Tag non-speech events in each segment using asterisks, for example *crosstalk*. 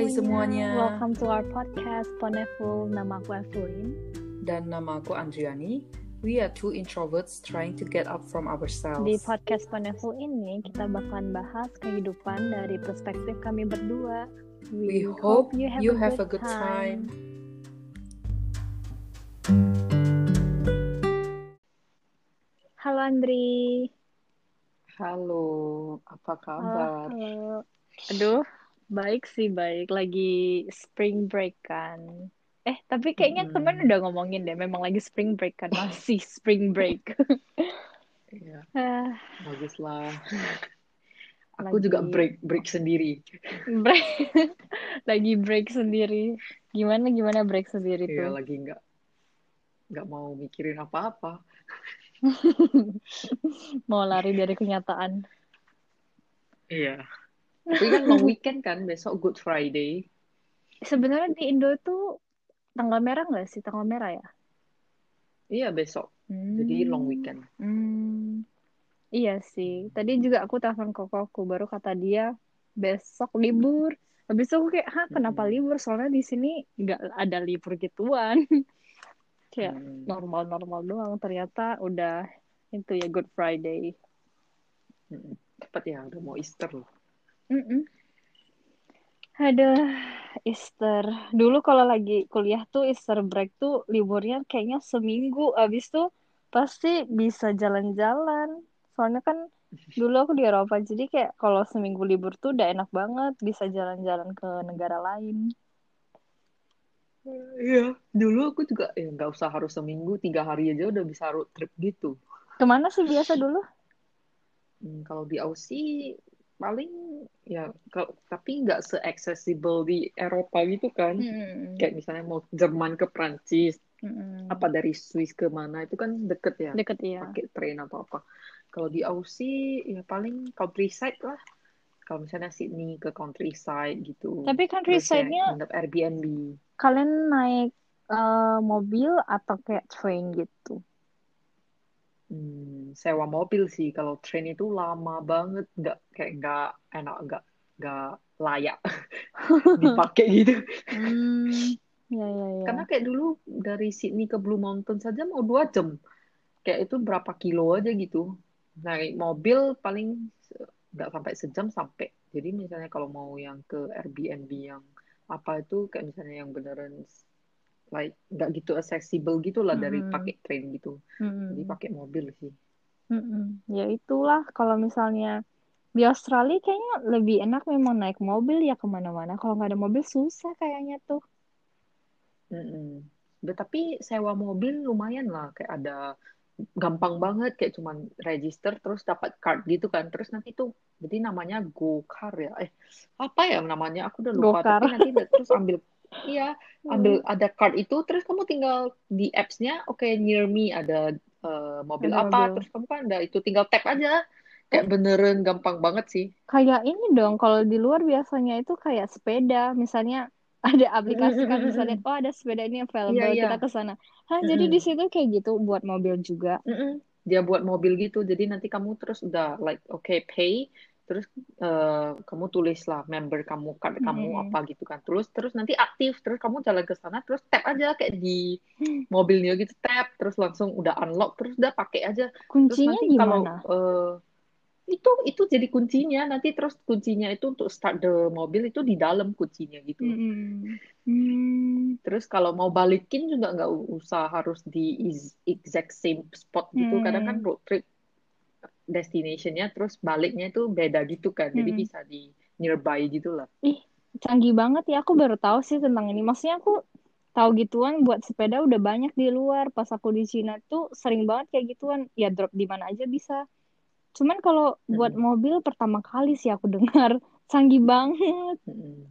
Hai semuanya. Welcome to our podcast Poneful. Nama aku Evelyn. Dan nama aku Andriani. We are two introverts trying to get up from ourselves. Di podcast Poneful ini kita bakalan bahas kehidupan dari perspektif kami berdua. We, hope you have, a, good time. Halo Andri. Halo, apa kabar? Halo. Aduh, baik sih baik. Lagi spring break kan. Eh, tapi kayaknya Hmm. temen udah ngomongin deh. Memang lagi spring break kan. Masih *laughs* spring break. Iya, *laughs* Ah, bagus lah. Aku Lagi- juga break break sendiri. break. *laughs* lagi break sendiri. Gimana gimana break sendiri Iya, tuh? lagi nggak nggak mau mikirin apa-apa. Mau lari dari kenyataan. Iya. Tapi kan long *laughs* weekend kan, besok Good Friday. Sebenarnya di Indo tuh tanggal merah nggak sih? Tanggal merah ya? Iya, besok. Jadi long weekend. Hmm, iya sih. Tadi juga aku telepon kokoku, baru kata dia besok libur. Habis itu aku kayak, hah kenapa Mm-mm. libur? Soalnya di sini nggak ada libur gituan. *laughs* Kayak Hmm. normal-normal doang. Ternyata udah itu ya Good Friday. Mm-mm. Cepet ya, udah mau Easter loh. Mm-mm. Aduh, Easter. Dulu kalau lagi kuliah tuh Easter break tuh liburnya kayaknya seminggu. Abis tuh pasti bisa jalan-jalan. Soalnya kan dulu aku di Eropa, jadi kayak kalau seminggu libur tuh udah enak banget bisa jalan-jalan ke negara lain. Iya, dulu aku juga ya nggak usah harus seminggu, tiga hari aja udah bisa road trip gitu. Ke mana sih biasa dulu? Hmm, kalau di Aussie paling ya, kalau, tapi nggak se-accessible di Eropa gitu kan. Mm-mm. Kayak misalnya mau Jerman ke Prancis, Mm-mm. apa dari Swiss ke mana itu kan deket ya, Deket ya. pakai train atau apa. Kalau di Aussie ya paling countryside lah. Kalau misalnya Sydney ke countryside gitu. Tapi ya countryside-nya Airbnb. kalian naik eh, mobil atau kayak train gitu? Hmm, sewa mobil sih. Kalau train itu lama banget, nggak kayak nggak enak, nggak nggak layak *laughs* dipakai *laughs* gitu. Hmm, ya ya ya. Karena kayak dulu dari Sydney ke Blue Mountain saja mau dua jam. Kayak itu berapa kilo aja gitu. Naik mobil paling nggak sampai sejam sampai. Jadi misalnya kalau mau yang ke Airbnb yang apa itu kayak misalnya yang beneran like nggak gitu accessible gitu lah dari Mm-mm. pakai train gitu. Jadi Mm-mm. pakai mobil sih. Mm-mm. Ya itulah kalau misalnya di Australia kayaknya lebih enak memang naik mobil ya ke mana-mana. Kalau nggak ada mobil susah kayaknya tuh. Mm-mm. Tapi sewa mobil lumayan lah, kayak ada gampang banget, kayak cuman register terus dapat card gitu kan, terus nanti tuh jadi namanya GoCar ya, eh apa ya namanya aku udah lupa, Gokar. tapi nanti terus ambil *laughs* iya ambil ada card itu, terus kamu tinggal di apps-nya, oke near me ada eh, mobil Ada apa, terus kamu kan ada itu tinggal tap aja, kayak beneran gampang banget sih. Kayak ini dong, kalau di luar biasanya itu kayak sepeda, misalnya *laughs* ada aplikasi kan bisa lihat, oh ada sepeda ini available, Iya iya. kita ke sana. Hah, jadi di situ kayak gitu buat mobil juga. Mm-mm. Dia buat mobil gitu, jadi nanti kamu terus udah like oke pay, terus eh, kamu tulislah member kamu, card kamu Mm-mm. apa gitu kan, terus terus nanti aktif, terus kamu jalan ke sana, terus tap aja kayak di mobilnya gitu tap, terus langsung udah unlock, terus udah pakai aja, terus Kuncinya nanti kalau gimana? eh, itu itu jadi kuncinya, nanti terus kuncinya itu untuk start the mobil itu di dalam kuncinya gitu. Mm-mm. Hmm. Terus kalau mau balikin juga nggak usah harus di exact same spot gitu. Kadang kan Hmm. road trip destination-nya terus baliknya itu beda gitu kan. Jadi Mm-mm. bisa di nearby gitu lah. Ih, canggih banget ya. Aku baru tahu sih tentang ini. Maksudnya aku tahu gituan buat sepeda udah banyak di luar. Pas aku di Cina tuh sering banget kayak gituan. Ya drop di mana aja bisa. Cuman kalau buat Mm-mm. mobil pertama kali sih aku dengar. *laughs* Canggih banget. Mm-mm.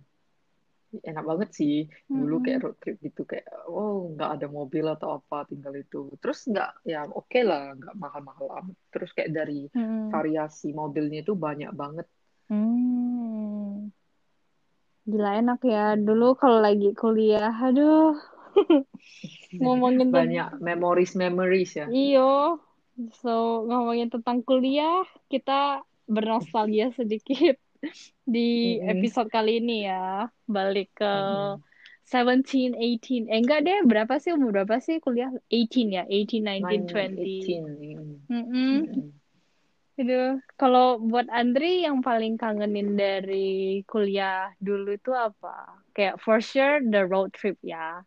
Enak banget sih. Dulu kayak road trip gitu kayak oh nggak ada mobil atau apa tinggal itu. Terus nggak ya oke lah nggak mahal-mahal amat. Terus kayak dari variasi mobilnya itu banyak banget. Hmm. Gila enak ya. Dulu kalau lagi kuliah, aduh, *laughs* ngomongin tentang Banyak memories memories ya. iyo. So, ngomongin tentang kuliah, kita bernostalgia sedikit. Di episode kali ini ya. Balik ke Mm-mm. 17, 18. Eh enggak deh, berapa sih umur berapa sih kuliah? 18 ya, 18, 19, 20. 9, 18. Mm. Mm-mm. Mm-mm. Aduh, kalau buat Andri yang paling kangenin dari kuliah dulu itu apa? Kayak for sure the road trip ya.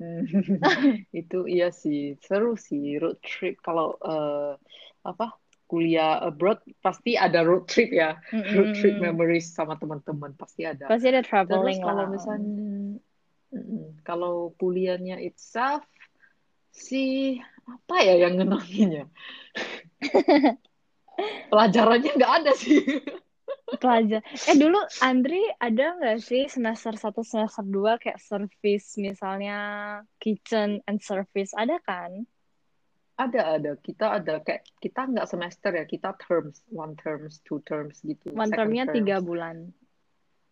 Hmm. *laughs* Itu iya sih, seru sih road trip. Kalau eh, apa kuliah abroad pasti ada road trip ya, road trip memories sama teman-teman pasti ada. Pasti ada Terus traveling kalau misalnya mm, kalau kuliahnya itself sih apa ya yang ngenanginnya? *laughs* Pelajarannya nggak ada sih. Pelajar. Eh dulu Andri ada nggak sih semester 1, semester 2 kayak service misalnya kitchen and service ada kan? Ada ada. Kita ada kayak kita nggak semester ya. Kita terms one terms two terms gitu. One termnya tiga bulan.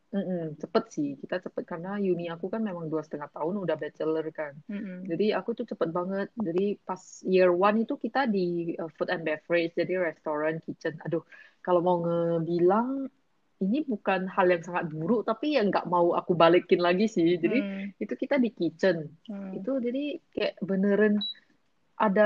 Mm-mm, cepet sih. Kita cepet karena uni aku kan memang dua setengah tahun udah bachelor kan. Mm-mm. jadi aku tuh cepet banget. Jadi pas year one itu kita di uh, food and beverage jadi restoran kitchen. Aduh kalau mau ngebilang ini bukan hal yang sangat buruk tapi yang nggak mau aku balikin lagi sih. Jadi Hmm, itu kita di kitchen. Hmm. itu jadi kayak beneran ada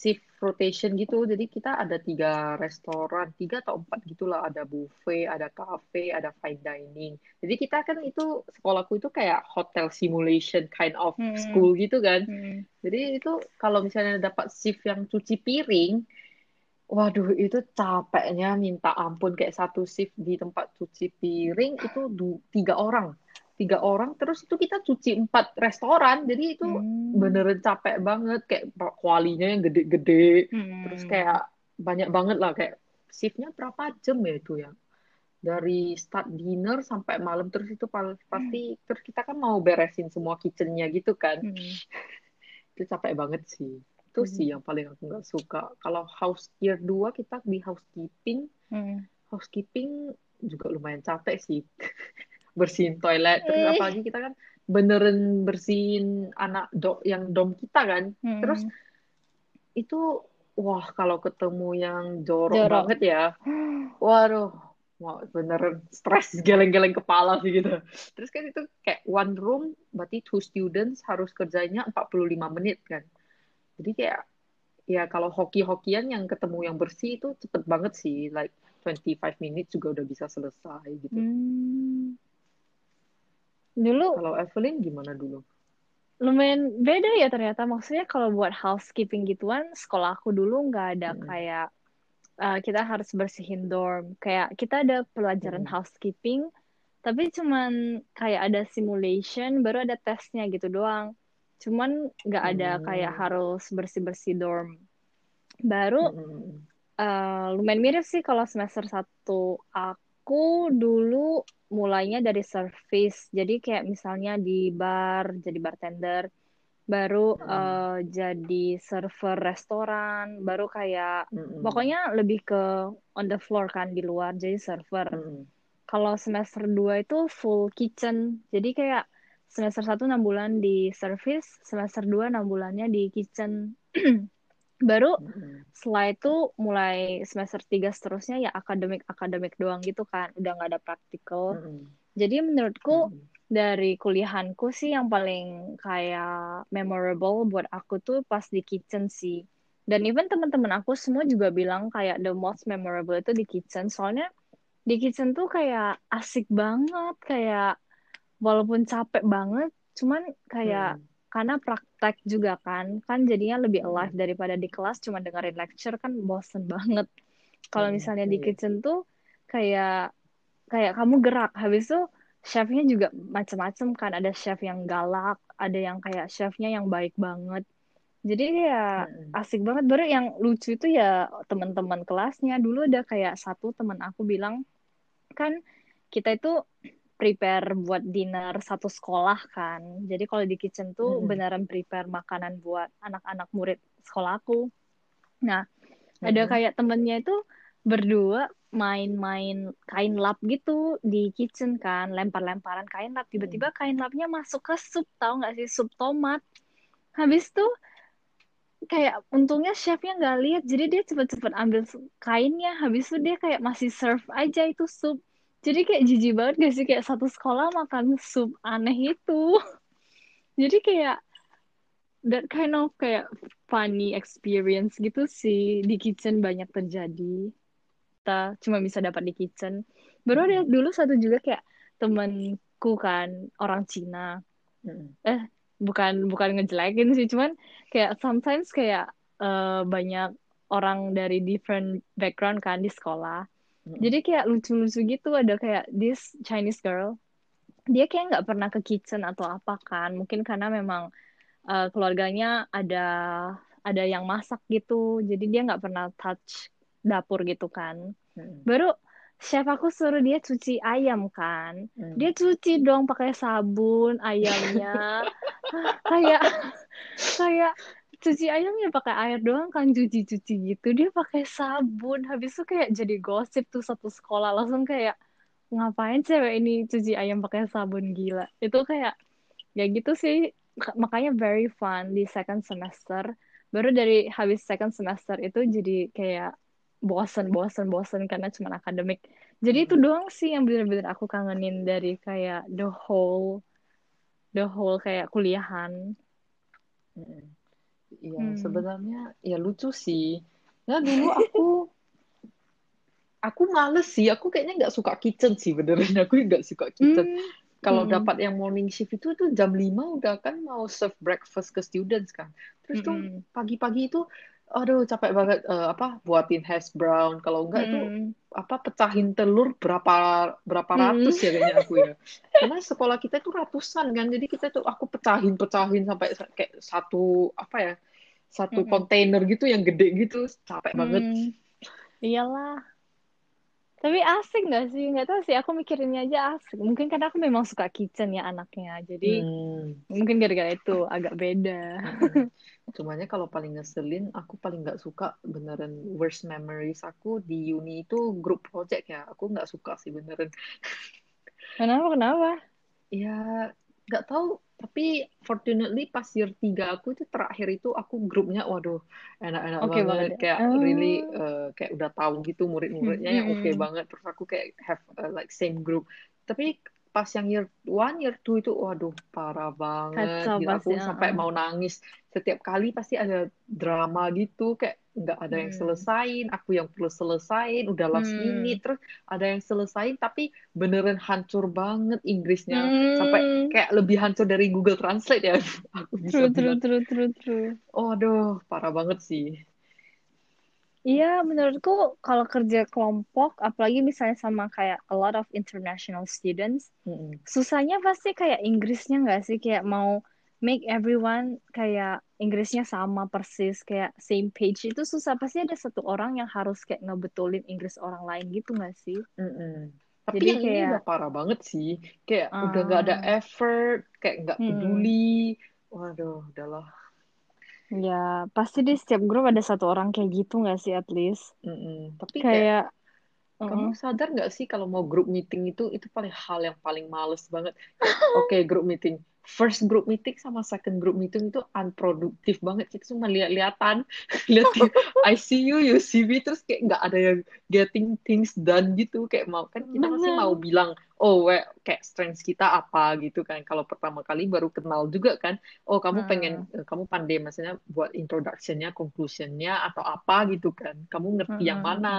shift rotation gitu. Jadi kita ada tiga restoran, tiga atau empat gitulah. Ada buffet, ada cafe, ada fine dining. Jadi kita kan itu sekolahku itu kayak hotel simulation kind of Hmm, school gitu kan. hmm. Jadi itu kalau misalnya dapat shift yang cuci piring, waduh itu capeknya minta ampun kayak satu shift di tempat cuci piring itu du- tiga orang. Tiga orang terus itu kita cuci empat restoran. Jadi itu Hmm, beneran capek banget kayak kualinya yang gede-gede terus hmm. kayak banyak banget lah kayak shiftnya berapa jam ya itu ya? Dari start dinner sampai malam terus itu pal- pasti terus kita kan mau beresin semua kitchennya gitu kan? Hmm, *laughs* itu capek banget sih. Itu sih hmm, yang paling aku nggak suka. Kalau house year 2 kita di housekeeping. Hmm. housekeeping juga lumayan capek sih *laughs* bersihin toilet terus Eh, apalagi kita kan beneran bersihin anak do yang dom kita kan terus hmm. itu wah kalau ketemu yang jorok Jorok. banget ya waduh wah beneran stres geleng-geleng kepala sih gitu terus kan itu kayak one room berarti two students harus kerjanya 45 menit kan jadi kayak ya kalau hoki-hokian yang ketemu yang bersih itu cepet banget sih like 25 minutes juga udah bisa selesai gitu Hmm. Dulu kalau Evelyn gimana dulu lumayan beda ya ternyata. Maksudnya kalau buat housekeeping gituan, sekolah aku dulu nggak ada Mm-mm. kayak uh, kita harus bersihin dorm. Kayak kita ada pelajaran Mm-mm. housekeeping, tapi cuman kayak ada simulation, baru ada tesnya gitu doang. Cuman nggak ada kayak Hmm. harus bersih-bersih dorm. Baru Mm-mm. uh, lumayan mirip sih kalau semester 1 aku dulu mulainya dari service. Jadi kayak misalnya di bar, jadi bartender, baru uh, jadi server restoran, baru kayak Mm-mm. pokoknya lebih ke on the floor kan di luar, jadi server. Mm-mm. Kalau semester 2 itu full kitchen. Jadi kayak semester 1 6 bulan di service, semester 2 6 bulannya di kitchen. *clears throat* Baru setelah itu mulai semester 3 seterusnya ya akademik-akademik doang gitu kan. Udah nggak ada praktikal. Mm-mm. Jadi menurutku Mm-mm. dari kuliahanku sih yang paling kayak memorable buat aku tuh pas di kitchen sih. Dan even teman-teman aku semua juga bilang kayak the most memorable itu di kitchen. Soalnya di kitchen tuh kayak asik banget, kayak walaupun capek banget, cuman kayak Mm-mm. Karena praktek juga kan, kan jadinya lebih alive Mm-mm. daripada di kelas cuma dengerin lecture kan bosen banget. Kalau Mm-mm. misalnya di Iya. kitchen tuh kayak kayak kamu gerak, habis itu chefnya juga macam-macam kan, ada chef yang galak, ada yang kayak chefnya yang baik banget. Jadi ya Mm-mm. asik banget. Baru yang lucu itu ya teman-teman kelasnya. Dulu ada kayak satu teman aku bilang, kan kita itu prepare buat dinner satu sekolah kan. Jadi kalau di kitchen tuh Mm-mm. beneran prepare makanan buat anak-anak murid sekolah aku. Nah, ada Mm-mm. kayak temennya itu berdua main-main kain lap gitu di kitchen kan, lempar-lemparan kain lap. Tiba-tiba kain lapnya masuk ke sup, tahu nggak sih? Sup tomat. Habis tuh kayak untungnya chefnya nggak lihat jadi dia cepet-cepet ambil kainnya habis itu dia kayak masih serve aja itu sup jadi kayak jijik banget gak sih? Kayak satu sekolah makan sup aneh itu. *laughs* Jadi kayak that kind of kayak funny experience gitu sih. Di kitchen banyak terjadi. Kita cuma bisa dapat di kitchen. Baru ada dulu satu juga kayak temanku kan orang Cina. Mm-mm. eh bukan bukan ngejelekin sih. Cuman kayak sometimes kayak eh, banyak orang dari different background kan di sekolah Jadi kayak lucu-lucu gitu ada kayak this Chinese girl dia kayak nggak pernah ke kitchen atau apa kan. Mungkin karena memang eh, keluarganya ada ada yang masak gitu. Jadi dia nggak pernah touch dapur gitu kan. Mm-mm. baru chef aku suruh dia cuci ayam kan. Mm. dia cuci dong pakai sabun ayamnya. *laughs* Kayak kayak cuci ayamnya pakai air doang kan cuci-cuci gitu. Dia pakai sabun. Habis itu kayak jadi gosip tuh satu sekolah. Langsung kayak ngapain cewek ini cuci ayam pakai sabun? Gila. Itu kayak ya gitu sih. Ka- makanya very fun di second semester. Baru dari habis second semester itu jadi kayak bosen bosen bosen karena cuma akademik. Jadi itu doang sih yang bener-bener aku kangenin dari kayak the whole the whole kayak kuliahan. Mm-mm. Iya, Hmm. sebenarnya ya lucu sih. Nah, dulu aku *laughs* aku males sih. Aku kayaknya nggak suka kitchen sih beneran. *laughs* Aku nggak suka kitchen. Hmm. Kalau Hmm. dapat yang morning shift itu tuh jam 5 udah kan mau serve breakfast ke students kan. Terus tuh Mm-mm. pagi-pagi itu aduh capek banget eh, apa buatin hash brown. Kalau enggak itu Mm-mm. apa pecahin telur berapa berapa Mm-mm. ratus ya kayaknya aku ya. Karena sekolah kita itu ratusan kan. Jadi kita tuh aku pecahin pecahin sampai sa- kayak satu apa ya? Satu Mm-mm. kontainer gitu yang gede gitu. Capek banget. Hmm. Iyalah. Tapi asik gak sih? Nggak tahu sih. Aku mikirinnya aja asik. Mungkin karena aku memang suka kitchen ya anaknya. Jadi Hmm. mungkin gara-gara itu agak beda. Mm-mm. Cumanya kalau paling ngeselin, aku paling nggak suka beneran worst memories aku di uni itu grup project ya. Aku nggak suka sih beneran. Kenapa? Kenapa? Ya nggak tahu. Tapi fortunately pas year 3 aku itu terakhir itu aku grupnya, waduh enak-enak Oke banget. banget ya. Kayak really Oh. eh, kayak udah tahu gitu murid-muridnya yang oke Mm-mm. banget. Terus aku kayak have uh, like same group. Tapi pas yang year 1, year 2 itu waduh parah banget. Kacau Gitu. Aku sampai mau nangis. Setiap kali pasti ada drama gitu. Kayak nggak ada yang Hmm. selesain. Aku yang perlu selesain. Udah last Hmm. minute. Terus ada yang selesain tapi beneran hancur banget Inggrisnya. Sampai Hmm. kayak lebih hancur dari Google Translate ya. *laughs* Aku bisa True, true, true, true, true. Oh, aduh, parah banget sih. Iya, menurutku kalau kerja kelompok, apalagi misalnya sama kayak a lot of international students, Mm-mm. susahnya pasti kayak Inggrisnya nggak sih? Kayak mau make everyone kayak Inggrisnya sama persis, kayak same page itu susah. Pasti ada satu orang yang harus kayak ngebetulin Inggris orang lain gitu nggak sih? Mm-mm. Tapi Jadi yang ini kayak, udah parah banget sih. Kayak udah nggak ada ah, effort, kayak nggak hmm, peduli. Waduh, udahlah. Ya pasti di setiap grup ada satu orang kayak gitu nggak sih at least? Mm-mm. Tapi kayak Kayak, kamu uh, sadar nggak sih kalau mau grup meeting itu itu paling hal yang paling males banget. *laughs* Oke grup meeting. First group meeting sama second group meeting itu unproduktif banget. Kita cuma lihat-lihatan, lihat *laughs* I see you, you see me, terus kayak nggak ada yang getting things done gitu. Kayak mau kan kita masih mau bilang, oh we, kayak strengths kita apa gitu kan. Kalau pertama kali baru kenal juga kan, oh kamu pengen, Uh, eh, kamu pandai maksudnya buat introductionnya, conclusionnya atau apa gitu kan. Kamu ngerti yang uh, uh, mana.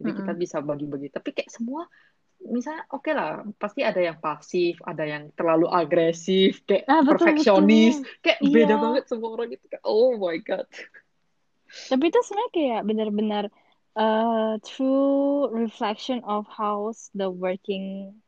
Jadi kita uh, bisa bagi-bagi. Tapi kayak semua misalnya oke lah pasti ada yang pasif ada yang terlalu agresif kayak Ah, betul, perfeksionis betul. kayak Iya. beda banget semua orang itu kayak oh my god Tapi itu sebenarnya kayak benar-benar uh, true reflection of how's the working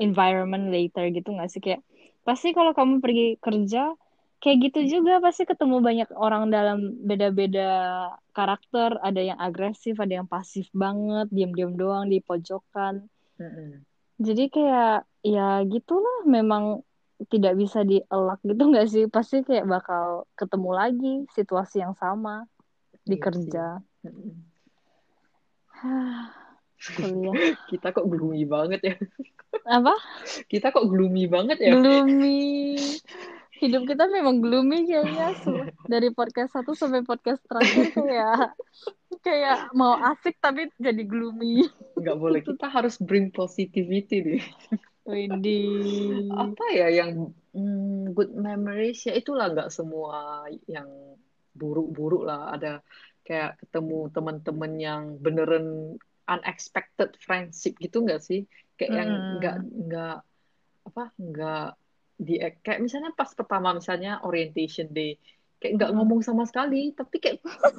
environment later gitu nggak sih kayak pasti kalau kamu pergi kerja kayak gitu juga pasti ketemu banyak orang dalam beda-beda karakter. Ada yang agresif ada yang pasif banget. Diam-diam doang di pojokan. Mm-mm. jadi kayak ya gitulah. Memang tidak bisa dielak gitu nggak sih? Pasti kayak bakal ketemu lagi situasi yang sama di iya kerja. *sighs* kuliah. *laughs* Kita kok gloomy banget ya? Apa? Kita kok gloomy banget ya? Gloomy *laughs* hidup kita memang gloomy kayaknya dari podcast satu sampai podcast terakhir kayak kayak mau asik tapi jadi gloomy. Nggak boleh. Kita harus bring positivity deh. Widih. apa ya yang hmm, good memories ya? Itulah nggak semua yang buruk-buruk lah. Ada kayak ketemu teman-teman yang beneran unexpected friendship gitu nggak sih? Kayak yang nggak Hmm. nggak apa nggak di kayak misalnya pas pertama misalnya orientation day kayak nggak ngomong sama sekali tapi kayak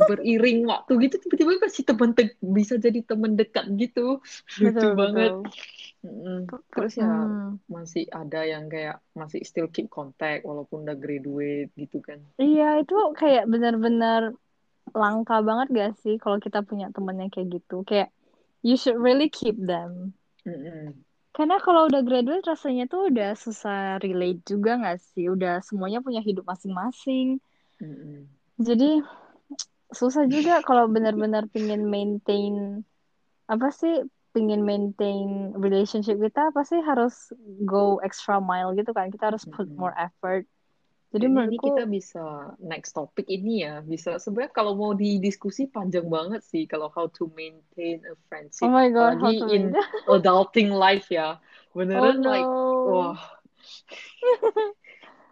beriring waktu gitu tiba-tiba kasih teman te- bisa jadi teman dekat gitu *laughs* lucu Betul, banget betul. Terus ya hmm. masih ada yang kayak masih still keep contact walaupun udah graduate gitu kan Iya, itu kayak benar-benar langka banget gak sih kalau kita punya temen yang kayak gitu. Kayak you should really keep them. Mm-mm. Karena kalau udah graduate rasanya tuh udah susah relate juga gak sih? Udah semuanya punya hidup masing-masing. Mm-mm. Jadi susah juga kalau benar-benar pingin maintain apa sih? Pingin maintain relationship kita pasti harus go extra mile gitu kan. Kita harus put more effort. Jadi Kayaknya ini kita menurutku, bisa next topic ini ya bisa sebenarnya kalau mau didiskusi panjang banget sih kalau how to maintain a oh friendship my God, apalagi in *laughs* adulting life ya Oh beneran like no. wah *laughs*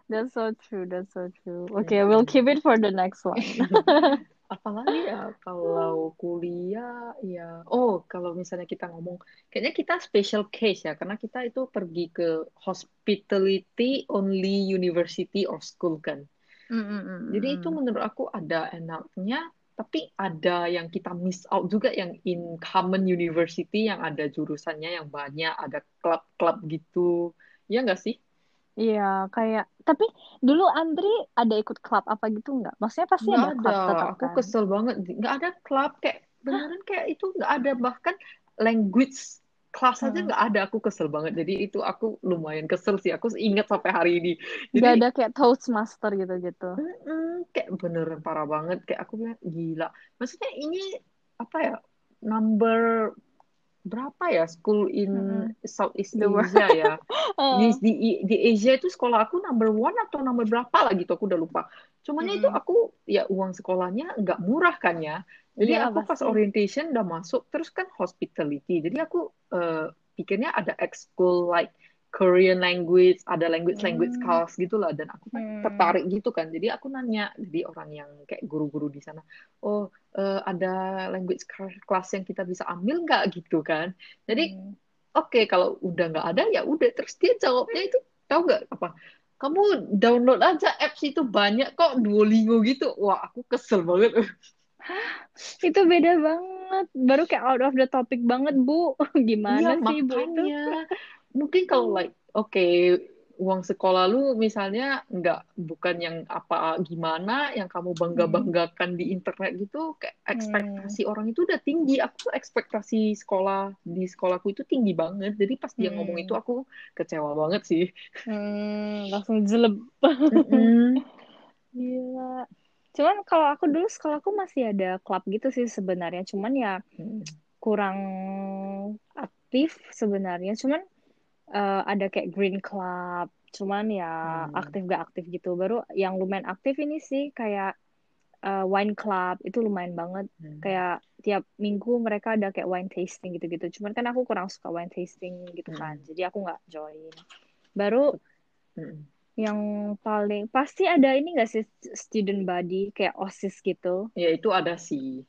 That's so true. That's so true. Okay, we'll Mm-mm. keep it for the next one. *laughs* apalagi ya kalau kuliah ya oh kalau misalnya kita ngomong kayaknya kita special case ya karena kita itu pergi ke hospitality only university or school kan Jadi itu Mm-mm-mm-mm. menurut aku ada enaknya, tapi ada yang kita miss out juga yang in common university yang ada jurusannya yang banyak, ada klub-klub gitu. Ya nggak sih? Iya, kayak tapi dulu Andri ada ikut klub apa gitu nggak? Maksudnya pasti Nggak ada klub ada. tetap Aku kan? kesel banget. Nggak ada klub kayak beneran kayak itu nggak ada bahkan language kelas aja Mm-mm. nggak ada. Aku kesel banget. Jadi itu aku lumayan kesel sih. Aku ingat sampai hari ini. Nggak Jadi ada kayak Toastmaster gitu-gitu. Kayak beneran parah banget kayak aku bilang gila maksudnya ini apa ya number berapa ya? School in Mm-mm. Southeast. Asia ya? *laughs* Di, Eh, di di Asia itu sekolah aku number one atau number berapa lah gitu aku udah lupa. Cumannya itu mm-mm. aku ya uang sekolahnya nggak murah kan ya? Jadi Iyalah aku pas orientation udah masuk terus kan hospitality. Jadi aku eh, pikirnya ada ekskul like Korean language ada language language Hmm. class gitulah dan aku kan Hmm. tertarik gitu kan jadi aku nanya jadi orang yang kayak guru-guru di sana oh eh, ada language class yang kita bisa ambil nggak gitu kan jadi Hmm. Oke, kalau udah nggak ada ya udah. Terus dia jawabnya itu tahu nggak apa? Kamu download aja apps itu banyak kok Duolingo gitu. Wah, aku kesel banget. Itu beda banget. Baru kayak out of the topic banget, Bu. *laughs* Gimana sih Ibu itu? Mungkin kalau like oke, uang sekolah lu misalnya nggak bukan yang apa gimana yang kamu Hmm. bangga-banggakan di internet gitu, kayak Hmm. ekspektasi orang itu udah tinggi. Aku tuh ekspektasi sekolah di sekolahku itu tinggi banget. Jadi pas dia ngomong itu Hmm. aku kecewa banget sih. Hmm. Langsung jelek. Mm-mm. *laughs* Gila. Cuman kalau aku dulu sekolahku masih ada klub gitu sih sebenarnya. Cuman ya Mm. kurang aktif sebenarnya. Cuman eh, ada kayak green club. Cuman ya Hmm. aktif gak aktif gitu. Baru yang lumayan aktif ini sih kayak eh, wine club. Itu lumayan banget. Hmm. Kayak tiap minggu mereka ada kayak wine tasting gitu-gitu. Cuman kan aku kurang suka wine tasting gitu kan. Hmm. Jadi aku nggak join. Baru Mm. yang paling pasti ada ini gak sih student body kayak OSIS gitu. Ya itu ada sih.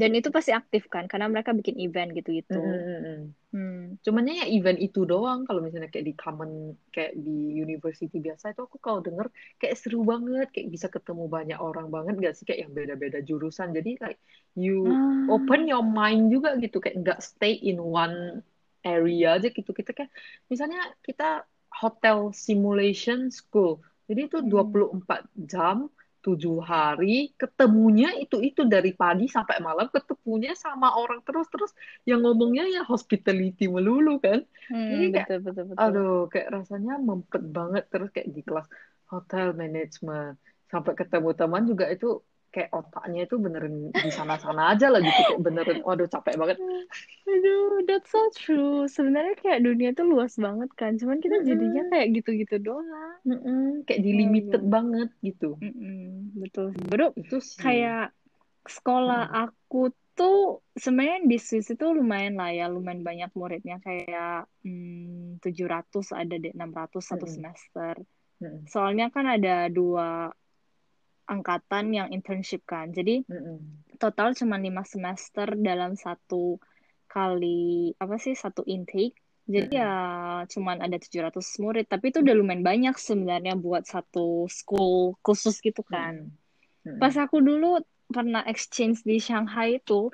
Dan itu pasti aktif kan karena mereka bikin event gitu-gitu. Mm-mm-mm. Hmm. Cumannya ya event itu doang. Kalau misalnya kayak di common, kayak di university biasa itu aku kalau denger kayak seru banget. Kayak bisa ketemu banyak orang banget gak sih? Kayak yang beda-beda jurusan. Jadi like you Ah. open your mind juga gitu. Kayak nggak stay in one area aja gitu. Kita kayak misalnya kita hotel simulation school. Jadi itu Hmm. 24 jam, 7 hari, ketemunya itu-itu dari pagi sampai malam, ketemunya sama orang terus-terus yang ngomongnya ya hospitality melulu kan. Jadi Hmm, kayak, betul betul betul. aduh, kayak rasanya mempet banget terus kayak di kelas hotel management. Sampai ketemu teman juga itu kayak otaknya itu beneran di sana-sana aja lah gitu kayak beneran waduh capek banget Aduh, that's so true. Sebenarnya kayak dunia tuh luas banget kan. Cuman kita jadinya Mm-mm. kayak gitu-gitu doang. Mm-mm. kayak di Iya, limited iya. banget gitu Mm-mm, betul. Baru itu sih kayak sekolah Mm-mm. aku tuh sebenarnya di Swiss itu lumayan lah ya, lumayan banyak muridnya kayak hmm, 700 ada deh 600 satu semester. Soalnya kan ada dua angkatan yang internship kan. Jadi Mm-mm. total cuma lima semester dalam satu kali apa sih satu intake. Jadi ya cuman ada 700 murid, tapi itu udah lumayan banyak sebenarnya buat satu school khusus gitu kan. Mm-mm. Pas aku dulu pernah exchange di Shanghai itu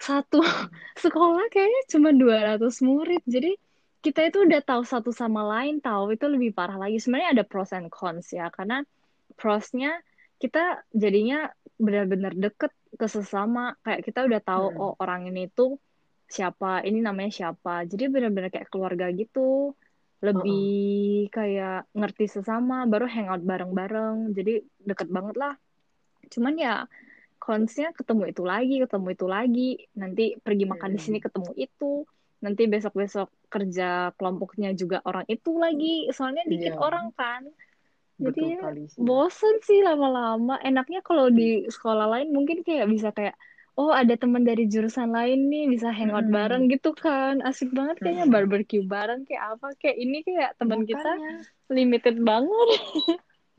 satu *laughs* sekolah kayaknya cuma 200 murid. Jadi kita itu udah tahu satu sama lain, tahu itu lebih parah lagi. Sebenarnya ada pros and cons ya, karena prosnya kita jadinya benar-benar deket ke sesama. Kayak kita udah tahu Mm-mm. oh orang ini tuh siapa, ini namanya siapa. Jadi benar-benar kayak keluarga gitu. Lebih kayak ngerti sesama, baru hangout bareng-bareng. Jadi deket banget lah. Cuman ya cons-nya ketemu itu lagi, ketemu itu lagi. Nanti pergi makan di sini Mm-mm. ketemu itu. Nanti besok-besok kerja kelompoknya juga orang itu lagi. Soalnya dikit Iya, orang kan. Betul Jadi kali sih. bosen sih lama-lama. Enaknya kalau di sekolah lain mungkin kayak bisa kayak, oh ada teman dari jurusan lain nih bisa hangout Mm-mm. bareng gitu kan. Asik banget kayaknya Mm-mm. barbecue bareng kayak apa. Kayak ini kayak teman kita limited banget.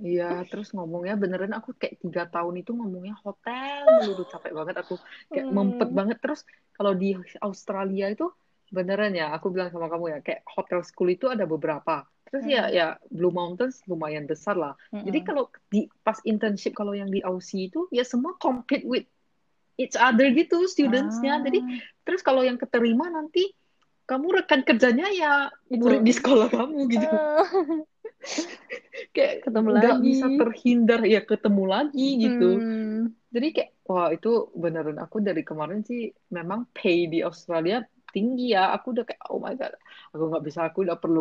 Iya, terus ngomongnya beneran aku kayak tiga tahun itu ngomongnya hotel melulu capek banget aku kayak mempet Hmm. banget terus kalau di Australia itu beneran ya aku bilang sama kamu ya kayak hotel school itu ada beberapa. Terus ya Hmm. ya Blue Mountains lumayan besar lah. Jadi Mm-mm. kalau di pas internship kalau yang di Aussie itu ya semua compete with each other gitu studentsnya. Jadi Ah, terus kalau yang keterima nanti kamu rekan kerjanya ya murid di sekolah kamu gitu. Ah, *laughs* kayak ketemu nggak bisa terhindar ya ketemu lagi gitu. Hmm. jadi kayak wah itu beneran. Aku dari kemarin sih memang pay di Australia tinggi ya aku udah kayak oh my god aku nggak bisa aku udah perlu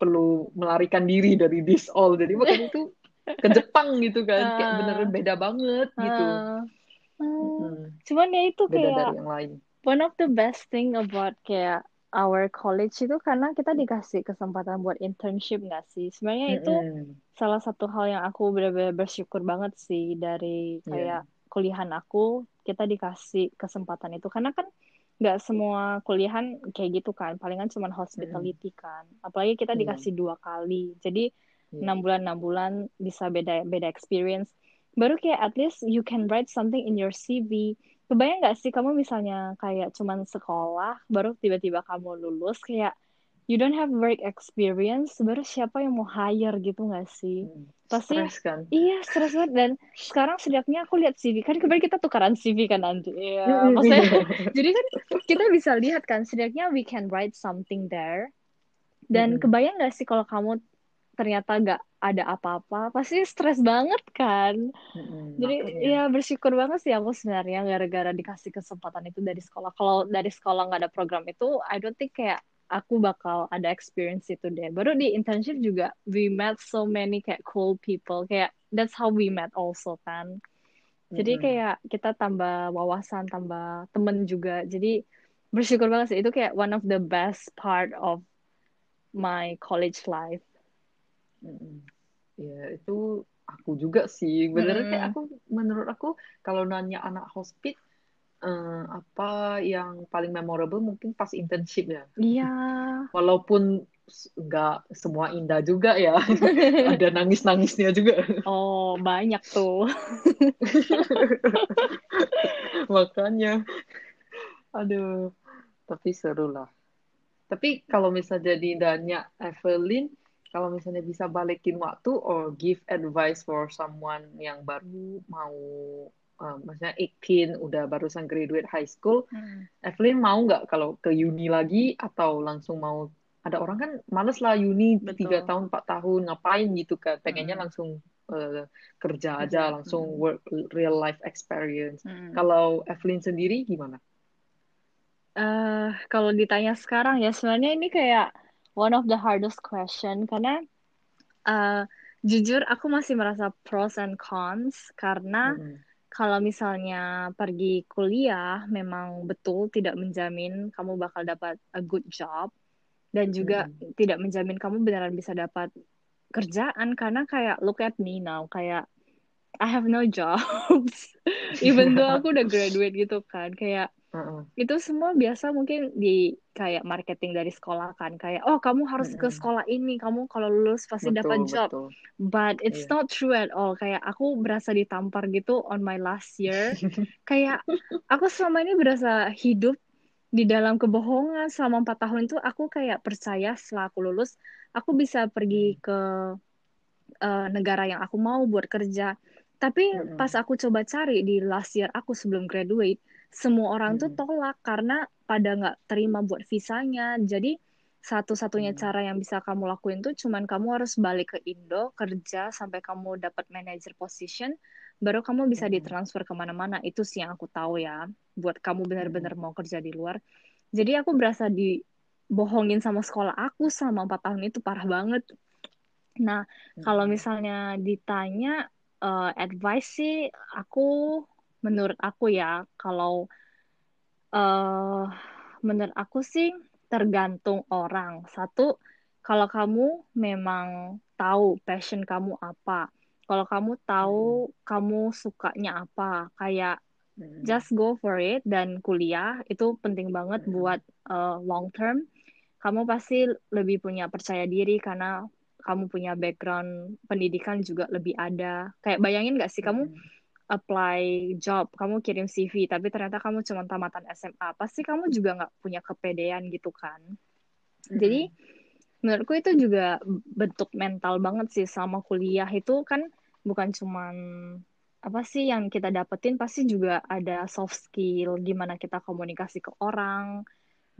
perlu melarikan diri dari this all jadi makanya itu ke Jepang gitu kan *laughs* kayak Ah, beneran beda banget gitu ah. Hmm. Cuman ya itu beda kayak dari yang lain one of the best thing about kayak our college itu karena kita dikasih kesempatan buat internship nggak sih? Sebenarnya itu Mm-mm. salah satu hal yang aku benar-benar bersyukur banget sih dari Iya. kayak kuliahan aku kita dikasih kesempatan itu karena kan nggak semua kuliahan kayak gitu kan. Palingan cuma hospitality kan. Apalagi kita Iya. dikasih dua kali. Jadi Iya. enam bulan enam bulan bisa beda beda experience. Baru kayak at least you can write something in your CV kebayang nggak sih kamu misalnya kayak cuman sekolah baru tiba-tiba kamu lulus kayak you don't have work experience baru siapa yang mau hire gitu nggak sih Mm. pasti stres kan iya stres banget dan sekarang setidaknya aku lihat CV kan kemarin kita tukaran CV kan nanti ya Mm-mm. maksudnya *laughs* jadi kan kita bisa lihat kan setidaknya we can write something there dan Mm-mm. kebayang nggak sih kalau kamu ternyata nggak ada apa-apa pasti stres banget kan Mm-mm. jadi makanya ya bersyukur banget sih aku sebenarnya gara-gara dikasih kesempatan itu dari sekolah kalau dari sekolah nggak ada program itu I don't think kayak aku bakal ada experience itu deh baru di internship juga we met so many kayak cool people kayak that's how we met also kan jadi Mm-mm. kayak kita tambah wawasan tambah temen juga jadi bersyukur banget sih itu kayak one of the best part of my college life Mm-mm. Ya, itu aku juga sih. Beneran kayak Mm-mm. aku, menurut aku, kalau nanya anak hospit, eh, apa yang paling memorable mungkin pas internship ya. iya *laughs* Walaupun nggak semua indah juga ya. *laughs* Ada nangis-nangisnya juga. *laughs* oh banyak tuh Makanya, aduh. Tapi seru lah. Tapi kalau misalnya jadi nanya Evelyn, kalau misalnya bisa balikin waktu or give advice for someone yang baru mau, uh, maksudnya 18, udah barusan graduate high school, Hmm. Evelyn mau nggak kalau ke uni lagi atau langsung mau, ada orang kan males lah uni 3 betul tahun, 4 tahun, ngapain gitu kan, pengennya Mm-mm. langsung uh, kerja aja, langsung Mm-mm. work real life experience. Mm-mm. Kalau Evelyn sendiri gimana? Eh, kalau ditanya sekarang ya sebenarnya ini kayak one of the hardest question karena eh, jujur aku masih merasa pros and cons karena Mm-mm. Kalau misalnya pergi kuliah memang betul tidak menjamin kamu bakal dapat a good job. Dan juga Mm-mm. tidak menjamin kamu beneran bisa dapat kerjaan. Karena kayak look at me now kayak I have no *laughs* jobs. *laughs* Even though aku udah *laughs* graduate gitu kan. Kayak Uh-uh. itu semua biasa mungkin di kayak marketing dari sekolah kan kayak oh kamu harus ke Mm-mm. sekolah ini kamu kalau lulus pasti dapat Betul, job betul. but it's Iya. not true at all kayak aku berasa ditampar gitu on my last year *laughs* kayak aku selama ini berasa hidup di dalam kebohongan selama empat tahun itu aku kayak percaya setelah aku lulus aku bisa pergi Mm. ke uh, negara yang aku mau buat kerja tapi Mm-mm. pas aku coba cari di last year aku sebelum graduate semua orang tuh Mm-mm. tolak karena pada nggak terima buat visanya jadi satu-satunya Mm. cara yang bisa kamu lakuin tuh cuman kamu harus balik ke Indo kerja sampai kamu dapat manager position baru kamu bisa Mm-mm. ditransfer ke mana-mana itu sih yang aku tahu ya buat kamu benar-benar Mm-mm. mau kerja di luar jadi aku berasa dibohongin sama sekolah aku selama empat tahun itu parah banget nah kalau Mm-mm. misalnya ditanya uh, advice sih aku menurut aku ya kalau uh, menurut aku sih tergantung orang satu kalau kamu memang tahu passion kamu apa kalau kamu tahu kamu sukanya apa kayak Mm-mm. just go for it dan kuliah itu penting banget Mm-mm. buat uh, long term kamu pasti lebih punya percaya diri karena kamu punya background pendidikan juga lebih ada kayak bayangin gak sih kamu. Apply job kamu kirim CV tapi ternyata kamu cuma tamatan SMA pasti kamu juga nggak punya kepedean gitu kan? Jadi menurutku itu juga bentuk mental banget sih sama kuliah itu kan bukan cuman apa sih yang kita dapetin pasti juga ada soft skill gimana kita komunikasi ke orang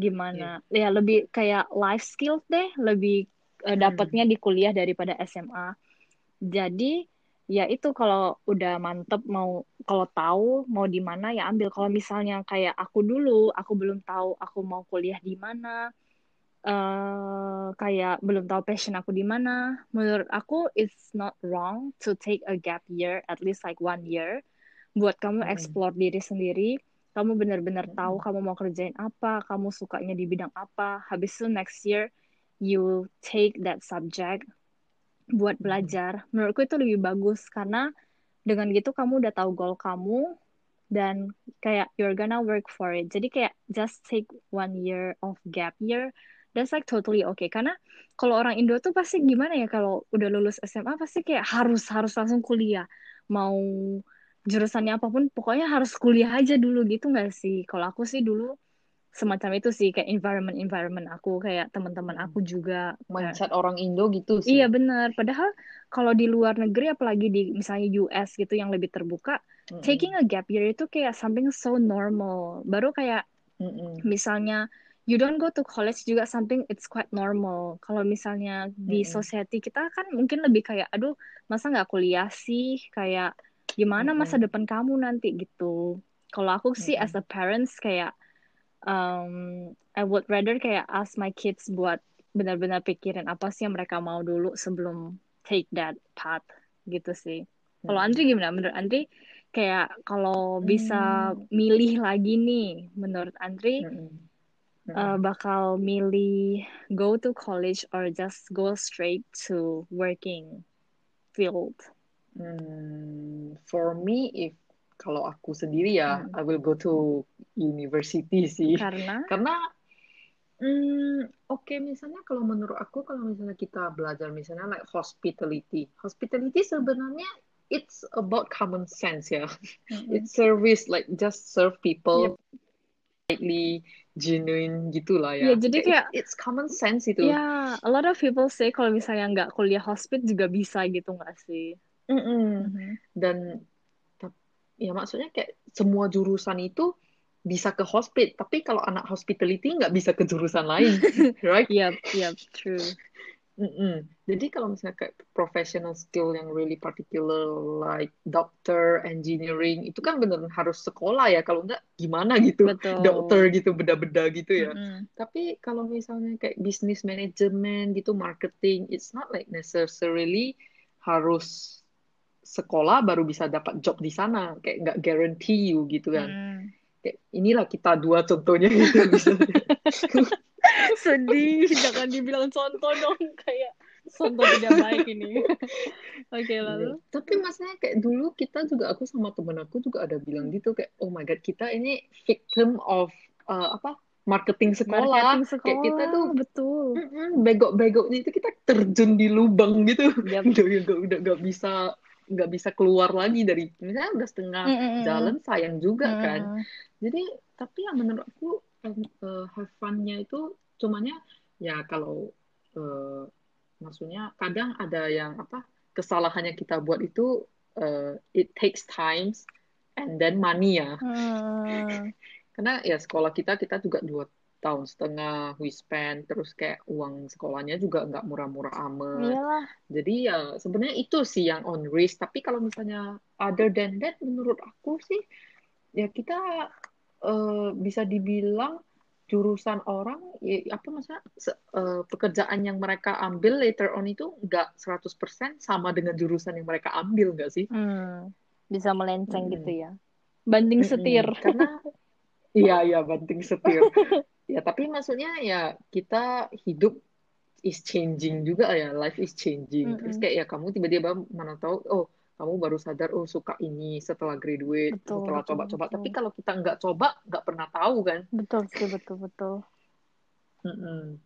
gimana ya lebih kayak life skills deh lebih uh, dapatnya di kuliah daripada SMA jadi ya itu kalau udah mantep mau kalau tahu mau di mana ya ambil kalau misalnya kayak aku dulu aku belum tahu aku mau kuliah di mana eh kayak belum tahu passion aku di mana menurut aku it's not wrong to take a gap year at least like one year buat kamu Mm-mm. explore diri sendiri kamu benar-benar tahu Mm-mm. kamu mau kerjain apa kamu sukanya di bidang apa habis itu next year you take that subject buat belajar. Menurutku itu lebih bagus karena dengan gitu kamu udah tahu goal kamu dan kayak you're gonna work for it. Jadi kayak just take one year of gap year that's like totally okay. Karena kalau orang Indo tuh pasti gimana ya kalau udah lulus SMA pasti kayak harus harus langsung kuliah. Mau jurusannya apa pun pokoknya harus kuliah aja dulu gitu nggak sih? Kalau aku sih dulu semacam itu sih kayak environment environment aku kayak teman-teman aku juga kayak Mindset orang Indo gitu sih. Iya benar. Padahal kalau di luar negeri apalagi di misalnya US gitu yang lebih terbuka, taking Mm-mm. a gap year itu kayak something so normal. Baru kayak Mm-mm. misalnya you don't go to college juga something it's quite normal. Kalau misalnya di Mm-mm. society kita kan mungkin lebih kayak aduh masa nggak kuliah sih kayak gimana masa Mm-mm. depan kamu nanti gitu. Kalau aku sih as Mm-mm. a parents kayak um, I would rather kayak ask my kids buat benar-benar pikirin apa sih yang mereka mau dulu sebelum take that path gitu sih. Kalau Mm-mm. Andri gimana? Menurut Andri kayak kalau bisa Mm. milih lagi nih, menurut Andri Mm-mm. uh, Mm-mm. bakal milih go to college or just go straight to working field? Hmm, for me, if kalau aku sendiri ya, Hmm. I will go to university sih. Karena *laughs* Karena, hmm, oke misalnya kalau menurut aku, kalau misalnya kita belajar misalnya like hospitality, hospitality sebenarnya it's about common sense ya. Mm-mm. It's service like just serve Yep. people slightly genuine gitulah Ya, ya. jadi Kayak kayak it's, common sense itu. ya a lot of people say kalau misalnya nggak kuliah hospit juga bisa gitu nggak sih? Mm-mm. Mhm. Dan tap- ya maksudnya kayak semua jurusan itu bisa ke hospit, tapi kalau anak hospitality nggak bisa ke jurusan lain, *laughs* right? Yep, yep, true. Mm-mm. Jadi kalau misalnya kayak professional skill yang really particular like doctor, engineering, itu kan beneran harus sekolah ya, kalau nggak gimana gitu, dokter Betul. gitu, beda-beda gitu ya. Mm-mm. Tapi kalau misalnya kayak business management gitu, marketing, it's not like necessarily harus sekolah baru bisa dapat job di sana kayak nggak guarantee you gitu kan Hmm. kayak inilah kita dua contohnya *laughs* gitu. Sedih, jangan dibilang contoh dong kayak contoh tidak baik ini. *laughs* Oke, lalu. tapi maksudnya kayak dulu kita juga aku sama temen aku juga ada bilang gitu kayak oh my god kita ini victim of uh, apa marketing sekolah Marketing sekolah, kayak kita tuh betul. begok-begoknya itu kita terjun di lubang gitu Yap. *laughs* udah udah udah nggak bisa nggak bisa keluar lagi dari misalnya udah setengah Mm-mm. jalan sayang juga kan Mm. jadi tapi yang menurut aku uh, have fun-nya itu cumanya ya kalau uh, maksudnya kadang ada yang apa kesalahannya kita buat itu uh, it takes times and then money ya Hmm. *laughs* karena ya sekolah kita kita juga dua tahun setengah we spend terus kayak uang sekolahnya juga nggak murah-murah amat Iyalah. jadi ya sebenarnya itu sih yang on risk tapi kalau misalnya other than that menurut aku sih ya kita eh, bisa dibilang jurusan orang ya, apa maksudnya eh, pekerjaan yang mereka ambil later on itu nggak 100% sama dengan jurusan yang mereka ambil nggak sih? Hmm. Bisa melenceng Mm-mm. gitu ya. Banting Mm-mm. setir. Karena iya iya banting setir. *laughs* Ya tapi maksudnya ya kita hidup is changing juga ya, life is changing. Terus Mm-mm. kayak ya kamu tiba-tiba mana tahu oh kamu baru sadar oh suka ini setelah graduate, Betul, setelah coba-coba. Tapi kalau kita nggak coba nggak pernah tahu kan. Betul sih, betul, betul. Mm-mm.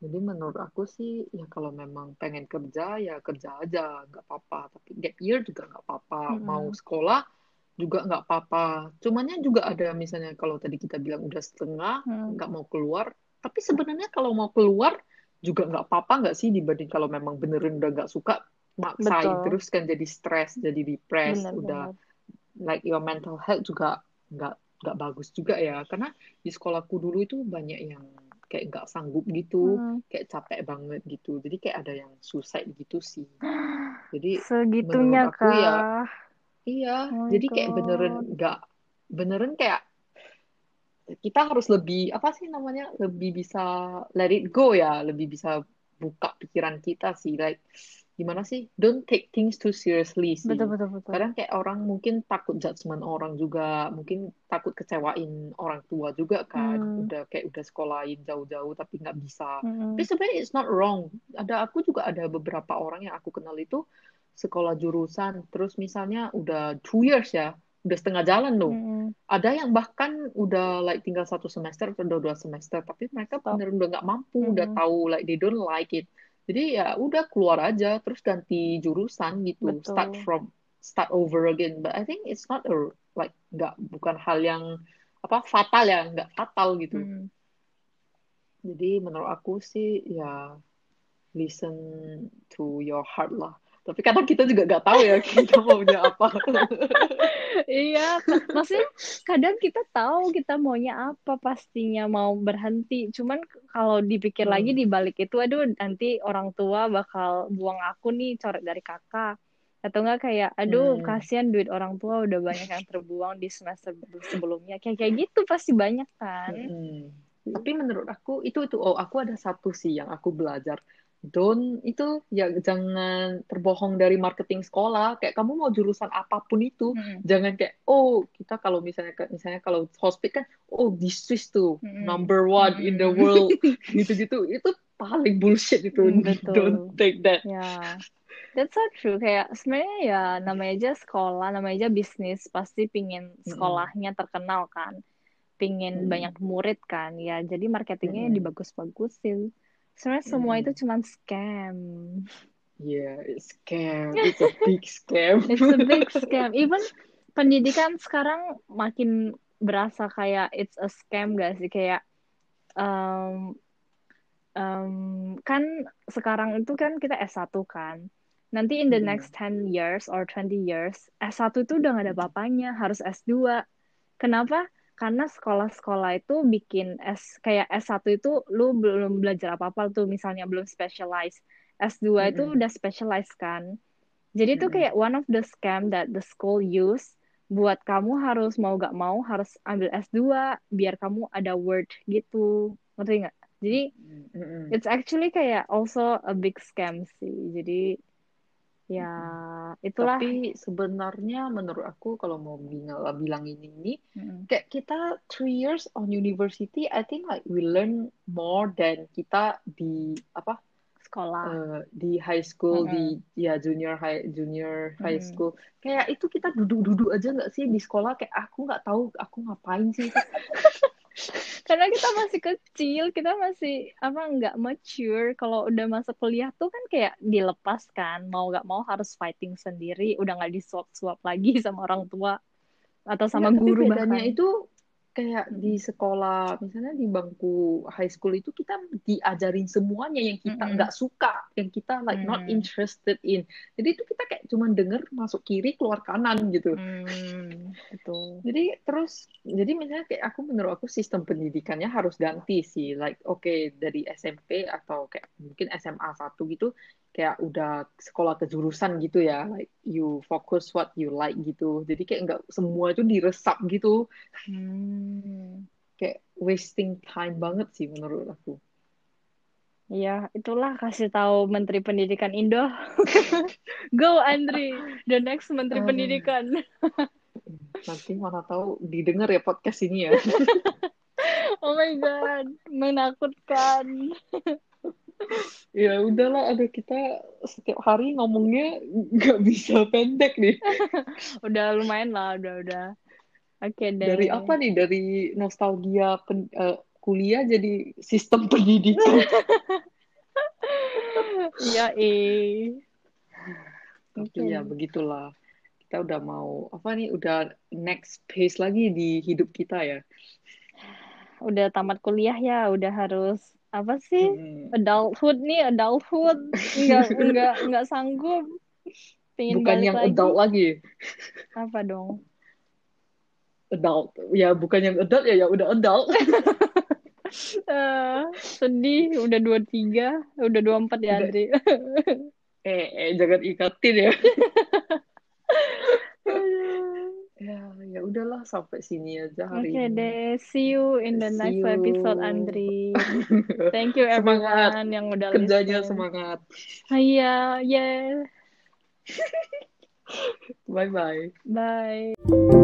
Jadi menurut aku sih ya kalau memang pengen kerja ya kerja aja nggak apa-apa. Tapi gap year juga nggak apa-apa. Mm-mm. Mau sekolah juga nggak apa-apa. Cumannya juga ada misalnya kalau tadi kita bilang udah setengah Hmm. nggak mau keluar. Tapi sebenarnya kalau mau keluar juga nggak apa-apa nggak sih dibanding kalau memang beneran udah nggak suka maksain Betul. terus kan jadi stres jadi depres udah like your mental health juga nggak nggak bagus juga ya karena di sekolahku dulu itu banyak yang kayak nggak sanggup gitu Hmm. kayak capek banget gitu jadi kayak ada yang suicide gitu sih *gasps* jadi Segitunya menurut aku ya kah? Iya Oh jadi kayak beneran nggak beneran kayak kita harus lebih apa sih namanya lebih bisa let it go ya lebih bisa buka pikiran kita sih like gimana sih don't take things too seriously sih Betul, betul, betul. kadang kayak orang mungkin takut judgement orang juga mungkin takut kecewain orang tua juga kan Hmm. udah kayak udah sekolahin jauh-jauh tapi nggak bisa Mm-mm. tapi sebenarnya it's not wrong ada aku juga ada beberapa orang yang aku kenal itu sekolah jurusan terus misalnya udah two years ya udah setengah jalan loh Mm-mm. ada yang bahkan udah like tinggal satu semester atau dua, semester tapi mereka bener udah nggak mampu udah Mm-mm. tahu like they don't like it jadi ya udah keluar aja terus ganti jurusan gitu Betul. start from start over again but I think it's not a like nggak bukan hal yang apa fatal ya nggak fatal gitu Mm. jadi menurut aku sih ya listen to your heart lah tapi kadang kita juga nggak tahu ya kita maunya apa Iya, maksudnya kadang kita tahu kita maunya apa pastinya mau berhenti. Cuman kalau dipikir lagi Hmm. di balik itu, aduh nanti orang tua bakal buang aku nih coret dari kakak. Atau enggak kayak, aduh Hmm. kasihan duit orang tua udah banyak yang terbuang di semester sebelumnya. Kayak kayak gitu pasti banyak kan. Mm-mm. Tapi menurut aku itu itu oh aku ada satu sih yang aku belajar. Don't itu ya jangan terbohong dari marketing sekolah. Kayak kamu mau jurusan apa pun itu, Mm-mm. jangan kayak oh kita kalau misalnya misalnya kalau hospit kan oh this is tuh Mm-mm. number one in the Mm-mm. world *laughs* gitu-gitu itu paling bullshit itu. Mm, betul. Don't *laughs* take that. Ya, that's so true. Kayak sebenarnya ya namanya aja sekolah, namanya aja bisnis, pasti pingin sekolahnya terkenal kan, pingin Mm. banyak murid kan. Ya, jadi marketingnya Mm-mm. dibagus-bagusin. Sebenarnya semua itu cuma scam. Yeah, it's scam. It's a big scam. *laughs* It's a big *laughs* scam. Even pendidikan sekarang makin berasa kayak it's a scam gak sih? Kayak um, um, kan sekarang itu kan kita S1 kan. Nanti in the Mm-mm. next 10 years or 20 years, S1 itu udah gak ada bapaknya, harus S2. Kenapa? Karena sekolah-sekolah itu bikin S kayak S1 itu lu belum belajar apa-apa tuh misalnya belum specialize. S2 itu Mm-mm. udah specialize kan. Jadi itu Mm-mm. kayak one of the scam that the school use buat kamu harus mau gak mau harus ambil S2 biar kamu ada word gitu. Ngerti nggak? Jadi Mm-mm. it's actually kayak also a big scam sih. Jadi ya itulah Tapi sebenarnya menurut aku kalau mau bilang, bilang ini ini Mm-mm. kayak kita three years on university, I think like we learn more than kita di apa sekolah eh, di high school Mm-mm. di ya junior high junior high Mm. school kayak itu kita duduk-duduk aja nggak sih di sekolah kayak aku nggak tahu aku ngapain sih *laughs* *laughs* karena kita masih kecil kita masih apa nggak mature. Kalau udah masuk kuliah tuh kan kayak dilepas kan. Mau nggak mau harus fighting sendiri. Udah nggak disuap-suap lagi *laughs* sama orang tua atau sama tapi guru bedanya bahkan. itu kayak di sekolah misalnya di bangku high school itu kita diajarin semuanya yang kita nggak suka yang kita like not Hmm. interested in. Jadi itu kita kayak cuma denger masuk kiri keluar kanan gitu. Hmm, betul. Jadi terus, jadi misalnya kayak aku menurut aku sistem pendidikannya harus ganti sih. Like oke dari SMP atau kayak mungkin SMA satu gitu, kayak udah sekolah kejurusan gitu ya. Like you focus what you like gitu. Jadi kayak nggak semua itu diresap gitu. Hmm. Kayak wasting time banget sih menurut aku. Ya, itulah kasih tahu Menteri Pendidikan Indo. *laughs* Go, Andri, the next Menteri Ah. Pendidikan. *laughs* Nanti mana tahu didengar ya podcast ini ya. *laughs* Oh my God, menakutkan. *laughs* ya udahlah, ada kita setiap hari ngomongnya nggak bisa pendek nih. *laughs* Udah lumayan lah, udah udah. Oke deh. Dari apa nih? Dari nostalgia pen- eh, kuliah jadi sistem pendidikan. *laughs* Iya, eh. Oke. Tapi ya begitulah. Kita udah mau apa nih? Udah next phase lagi di hidup kita ya. Udah tamat kuliah ya, udah harus apa sih? Hmm. Adulthood nih, adulthood. Enggak enggak *laughs* enggak sanggup. Pengen Bukan yang lagi. adult lagi. Apa dong? Adult. Ya bukan yang adult ya, ya udah adult. *laughs* Eh, sedih, udah 23, udah 24 ya, Udah. Andri. Eh, eh jangan ikatin ya. *laughs* Ya, ya udahlah sampai sini aja hari Oke ini. deh, see you in the See next you. episode, Andri. *laughs* Thank you Semangat. everyone yang udah Kerjanya listen. semangat. Iya, yeah. *laughs* Bye bye. Bye.